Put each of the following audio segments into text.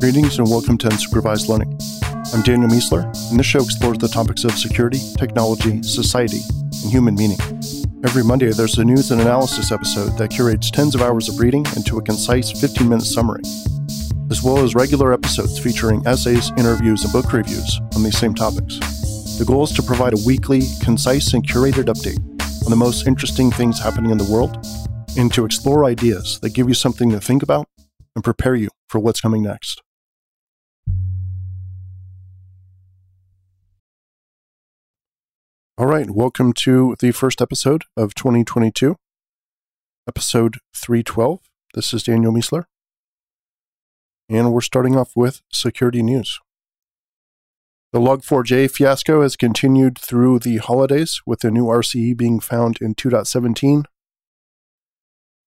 Greetings and welcome to Unsupervised Learning. I'm Daniel Miessler, and this show explores the topics of security, technology, society, and human meaning. Every Monday, there's a news and analysis episode that curates tens of hours of reading into a concise 15 minute summary, as well as regular episodes featuring essays, interviews, and book reviews on these same topics. The goal is to provide a weekly, concise, and curated update on the most interesting things happening in the world and to explore ideas that give you something to think about and prepare you for what's coming next. All right, welcome to the first episode of 2022, episode 312. This is Daniel Miessler, and we're starting off with security news. The Log4j fiasco has continued through the holidays, with a new RCE being found in 2.17.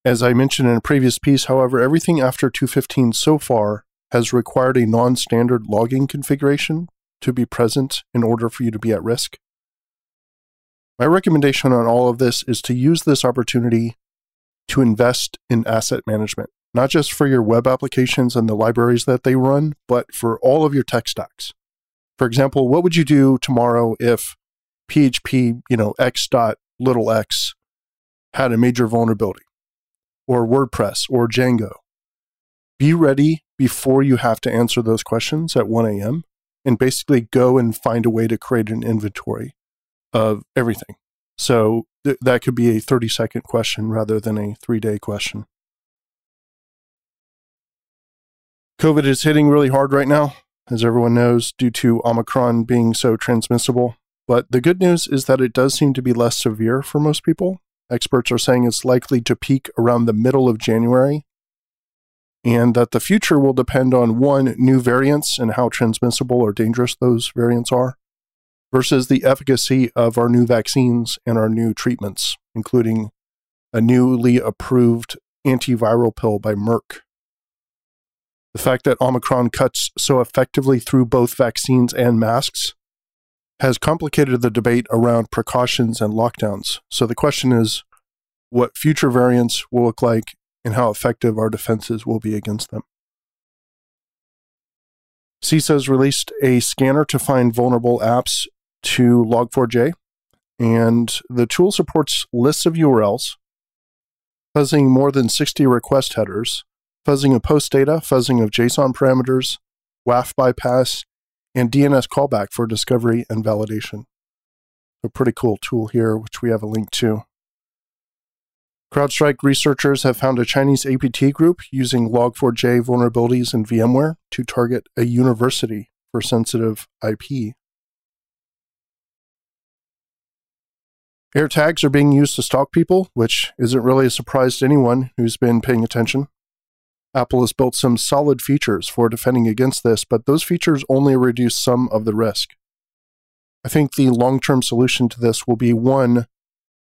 As I mentioned in a previous piece, however, everything after 2.15 so far has required a non standard logging configuration to be present in order for you to be at risk. My recommendation on all of this is to use this opportunity to invest in asset management, not just for your web applications and the libraries that they run, but for all of your tech stacks. For example, what would you do tomorrow if PHP, you know, x dot little x had a major vulnerability or WordPress or Django? Be ready before you have to answer those questions at 1 a.m. and basically go and find a way to create an inventory of everything. So th- that could be a 30 second question rather than a three day question. COVID is hitting really hard right now, as everyone knows, due to Omicron being so transmissible. But the good news is that it does seem to be less severe for most people. Experts are saying it's likely to peak around the middle of January, and that the future will depend on one, new variants and how transmissible or dangerous those variants are, versus the efficacy of our new vaccines and our new treatments, including a newly approved antiviral pill by Merck. The fact that Omicron cuts so effectively through both vaccines and masks has complicated the debate around precautions and lockdowns. So the question is what future variants will look like and how effective our defenses will be against them. CISA has released a scanner to find vulnerable apps to Log4j, and the tool supports lists of URLs, fuzzing more than 60 request headers, fuzzing of post data, fuzzing of JSON parameters, WAF bypass, and DNS callback for discovery and validation. A pretty cool tool here, which we have a link to. CrowdStrike researchers have found a Chinese APT group using Log4j vulnerabilities in VMware to target a university for sensitive IP. AirTags are being used to stalk people, which isn't really a surprise to anyone who's been paying attention. Apple has built some solid features for defending against this, but those features only reduce some of the risk. I think the long term solution to this will be one,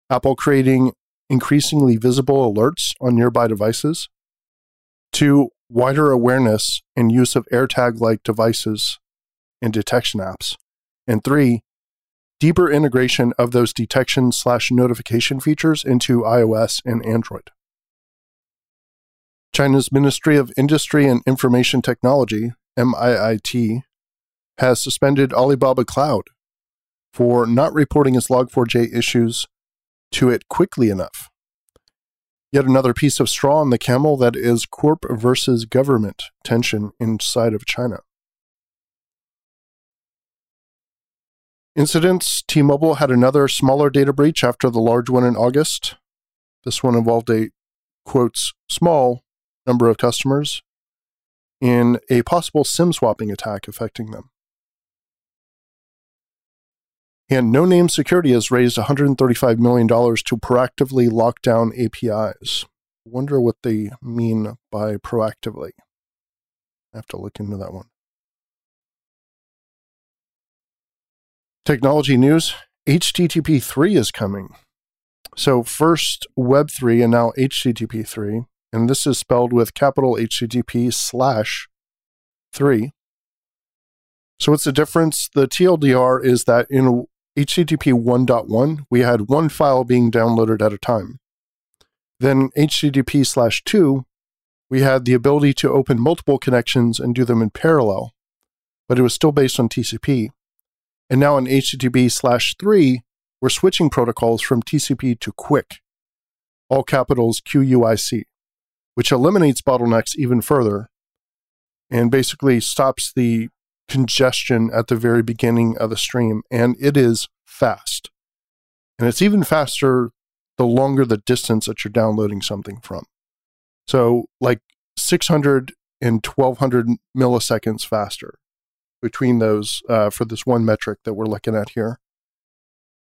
Apple creating increasingly visible alerts on nearby devices, two, wider awareness and use of AirTag like devices and detection apps, and three, deeper integration of those detection slash notification features into iOS and Android. China's Ministry of Industry and Information Technology, MIIT, has suspended Alibaba Cloud for not reporting its Log4j issues to it quickly enough. Yet another piece of straw on the camel that is corp versus government tension inside of China. Incidents T Mobile had another smaller data breach after the large one in August. This one involved a, quotes, small number of customers in a possible SIM swapping attack affecting them. And Noname Security has raised $135 million to proactively lock down APIs. Wonder what they mean by proactively. I have to look into that one. Technology news HTTP 3 is coming. So, first Web 3 and now HTTP 3. And this is spelled with capital HTTP slash 3. So, what's the difference? The TLDR is that in HTTP 1.1, we had one file being downloaded at a time. Then HTTP slash 2, we had the ability to open multiple connections and do them in parallel, but it was still based on TCP. And now in HTTP slash 3, we're switching protocols from TCP to QUIC, all capitals QUIC, which eliminates bottlenecks even further and basically stops the congestion at the very beginning of the stream. And it is fast. And it's even faster the longer the distance that you're downloading something from. So, like 600 and 1200 milliseconds faster between those uh, for this one metric that we're looking at here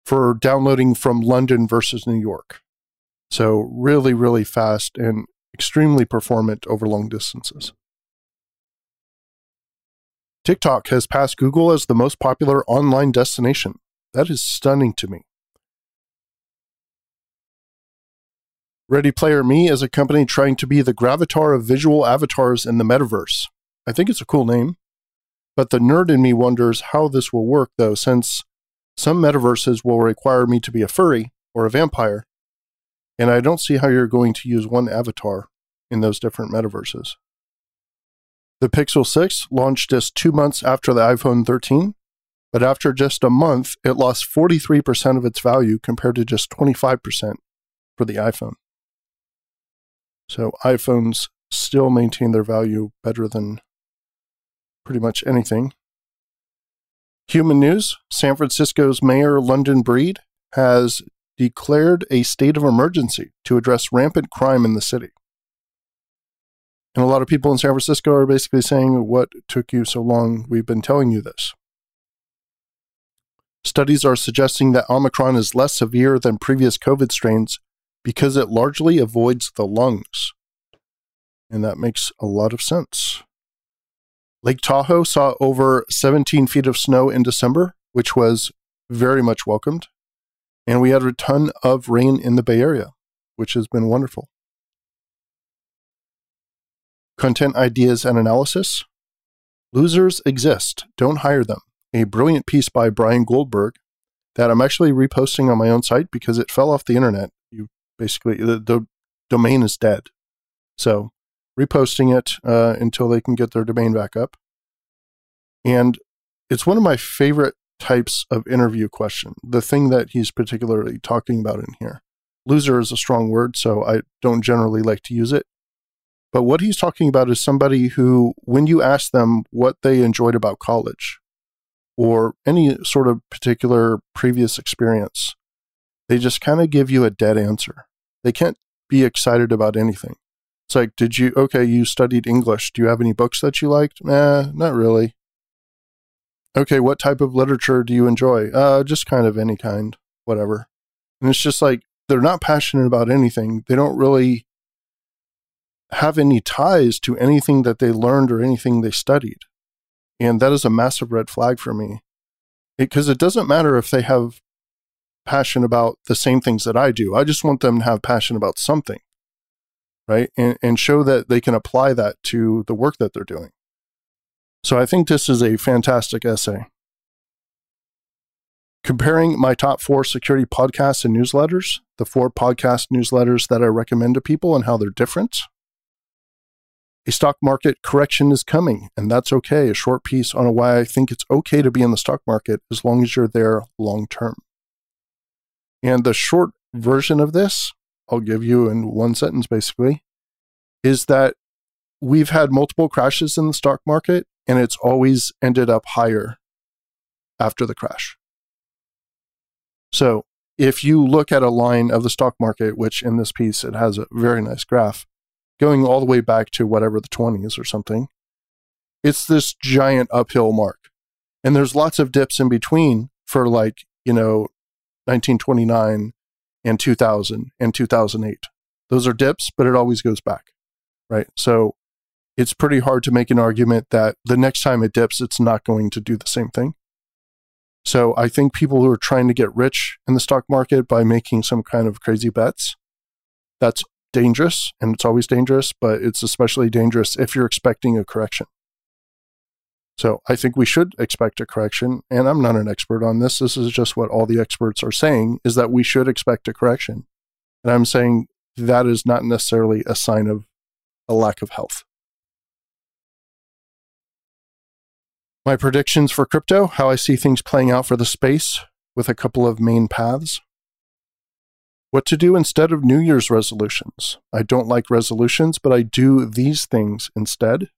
for downloading from London versus New York. So, really, really fast and extremely performant over long distances. TikTok has passed Google as the most popular online destination. That is stunning to me. Ready Player Me is a company trying to be the gravatar of visual avatars in the metaverse. I think it's a cool name. But the nerd in me wonders how this will work, though, since some metaverses will require me to be a furry or a vampire, and I don't see how you're going to use one avatar in those different metaverses. The Pixel 6 launched just two months after the iPhone 13, but after just a month, it lost 43% of its value compared to just 25% for the iPhone. So iPhones still maintain their value better than pretty much anything. Human news San Francisco's Mayor London Breed has declared a state of emergency to address rampant crime in the city. And a lot of people in San Francisco are basically saying, What took you so long? We've been telling you this. Studies are suggesting that Omicron is less severe than previous COVID strains because it largely avoids the lungs. And that makes a lot of sense. Lake Tahoe saw over 17 feet of snow in December, which was very much welcomed. And we had a ton of rain in the Bay Area, which has been wonderful. Content ideas and analysis. Losers exist. Don't hire them. A brilliant piece by Brian Goldberg that I'm actually reposting on my own site because it fell off the internet. You basically the, the domain is dead. So reposting it uh, until they can get their domain back up. And it's one of my favorite types of interview question. The thing that he's particularly talking about in here. Loser is a strong word, so I don't generally like to use it. But what he's talking about is somebody who, when you ask them what they enjoyed about college or any sort of particular previous experience, they just kind of give you a dead answer. They can't be excited about anything. It's like, did you, okay, you studied English. Do you have any books that you liked? Eh, not really. Okay, what type of literature do you enjoy? Uh, just kind of any kind, whatever. And it's just like, they're not passionate about anything. They don't really have any ties to anything that they learned or anything they studied. And that is a massive red flag for me. Because it, it doesn't matter if they have passion about the same things that I do. I just want them to have passion about something, right? And, and show that they can apply that to the work that they're doing. So I think this is a fantastic essay. Comparing my top four security podcasts and newsletters, the four podcast newsletters that I recommend to people and how they're different. A stock market correction is coming, and that's okay. A short piece on why I think it's okay to be in the stock market as long as you're there long term. And the short version of this, I'll give you in one sentence basically, is that we've had multiple crashes in the stock market, and it's always ended up higher after the crash. So if you look at a line of the stock market, which in this piece it has a very nice graph, going all the way back to whatever the 20s or something. It's this giant uphill mark. And there's lots of dips in between for like, you know, 1929 and 2000 and 2008. Those are dips, but it always goes back, right? So it's pretty hard to make an argument that the next time it dips, it's not going to do the same thing. So I think people who are trying to get rich in the stock market by making some kind of crazy bets, that's dangerous and it's always dangerous, but it's especially dangerous if you're expecting a correction. So I think we should expect a correction. And I'm not an expert on this. This is just what all the experts are saying is that we should expect a correction. And I'm saying that is not necessarily a sign of a lack of health. My predictions for crypto, how I see things playing out for the space with a couple of main paths. What to do instead of New Year's resolutions. I don't like resolutions, but I do these things instead.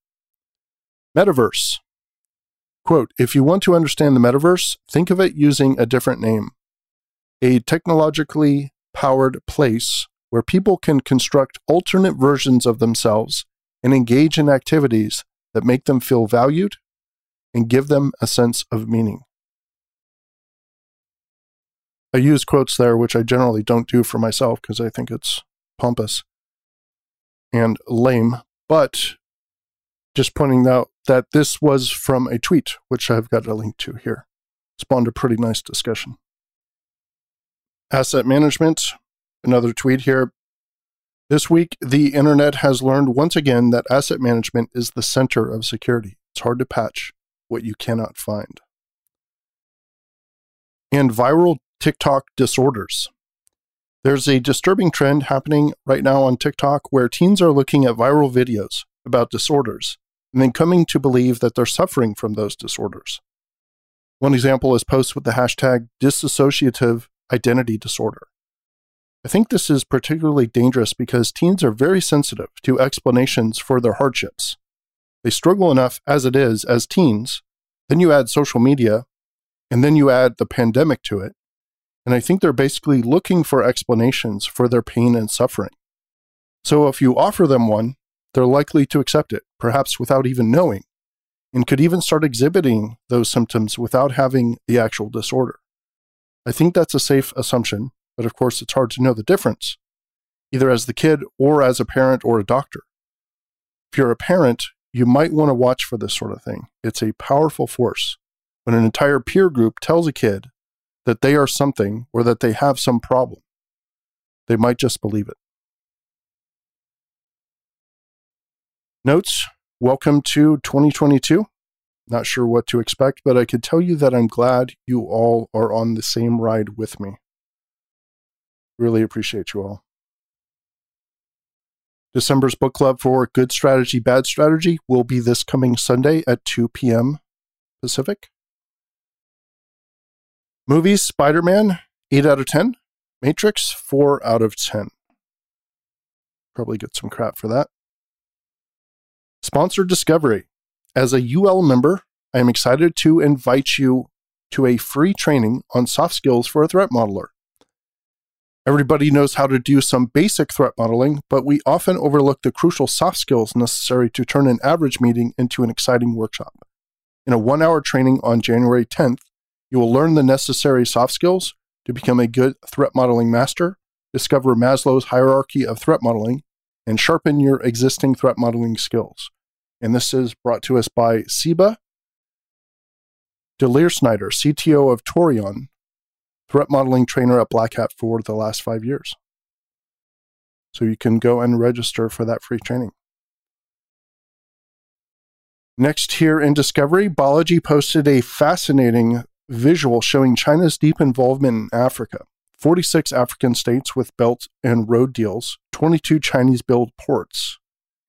Metaverse. Quote If you want to understand the metaverse, think of it using a different name a technologically powered place where people can construct alternate versions of themselves and engage in activities that make them feel valued and give them a sense of meaning. I use quotes there, which I generally don't do for myself because I think it's pompous and lame, but just pointing out that this was from a tweet, which I've got a link to here. Spawned a pretty nice discussion. Asset management, another tweet here. This week, the internet has learned once again that asset management is the center of security. It's hard to patch what you cannot find. And viral TikTok disorders. There's a disturbing trend happening right now on TikTok where teens are looking at viral videos about disorders and then coming to believe that they're suffering from those disorders. One example is posts with the hashtag dissociative identity disorder. I think this is particularly dangerous because teens are very sensitive to explanations for their hardships. They struggle enough as it is as teens. Then you add social media, and then you add the pandemic to it. And I think they're basically looking for explanations for their pain and suffering. So if you offer them one, they're likely to accept it, perhaps without even knowing, and could even start exhibiting those symptoms without having the actual disorder. I think that's a safe assumption, but of course it's hard to know the difference, either as the kid or as a parent or a doctor. If you're a parent, you might want to watch for this sort of thing. It's a powerful force. When an entire peer group tells a kid that they are something or that they have some problem, they might just believe it. Notes Welcome to 2022. Not sure what to expect, but I could tell you that I'm glad you all are on the same ride with me. Really appreciate you all. December's book club for Good Strategy, Bad Strategy will be this coming Sunday at 2 p.m. Pacific. Movies Spider Man, 8 out of 10. Matrix, 4 out of 10. Probably get some crap for that. Sponsored Discovery. As a UL member, I am excited to invite you to a free training on soft skills for a threat modeler. Everybody knows how to do some basic threat modeling, but we often overlook the crucial soft skills necessary to turn an average meeting into an exciting workshop. In a one hour training on January 10th, you will learn the necessary soft skills to become a good threat modeling master, discover Maslow's hierarchy of threat modeling, and sharpen your existing threat modeling skills. And this is brought to us by Siba Snyder, CTO of Toreon, threat modeling trainer at Black Hat for the last five years. So you can go and register for that free training. Next, here in Discovery, Biology posted a fascinating visual showing China's deep involvement in Africa. 46 African states with belt and road deals, 22 Chinese built ports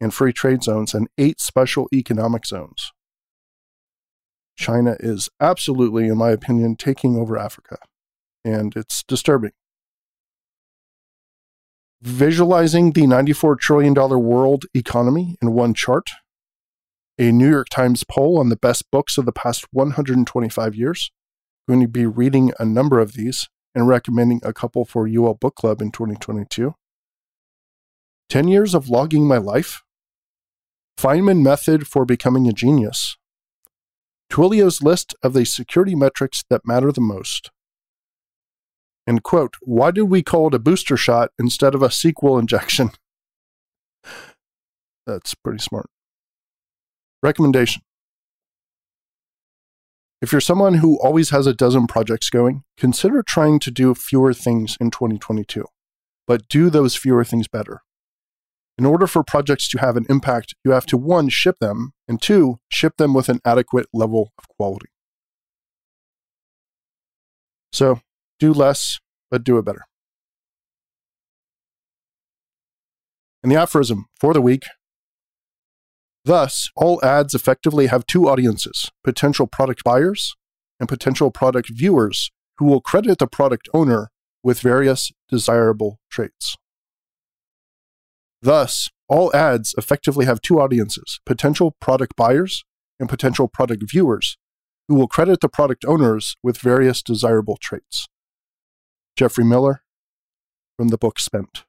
and free trade zones, and eight special economic zones. China is absolutely, in my opinion, taking over Africa and it's disturbing. Visualizing the $94 trillion world economy in one chart, a New York Times poll on the best books of the past 125 years. I'm going to be reading a number of these and recommending a couple for UL Book Club in 2022. 10 years of logging my life. Feynman method for becoming a genius. Twilio's list of the security metrics that matter the most. And quote, why did we call it a booster shot instead of a SQL injection? That's pretty smart. Recommendation. If you're someone who always has a dozen projects going, consider trying to do fewer things in 2022, but do those fewer things better. In order for projects to have an impact, you have to one, ship them, and two, ship them with an adequate level of quality. So do less, but do it better. And the aphorism for the week Thus, all ads effectively have two audiences potential product buyers and potential product viewers who will credit the product owner with various desirable traits. Thus, all ads effectively have two audiences potential product buyers and potential product viewers who will credit the product owners with various desirable traits. Geoffrey Miller from the book Spent.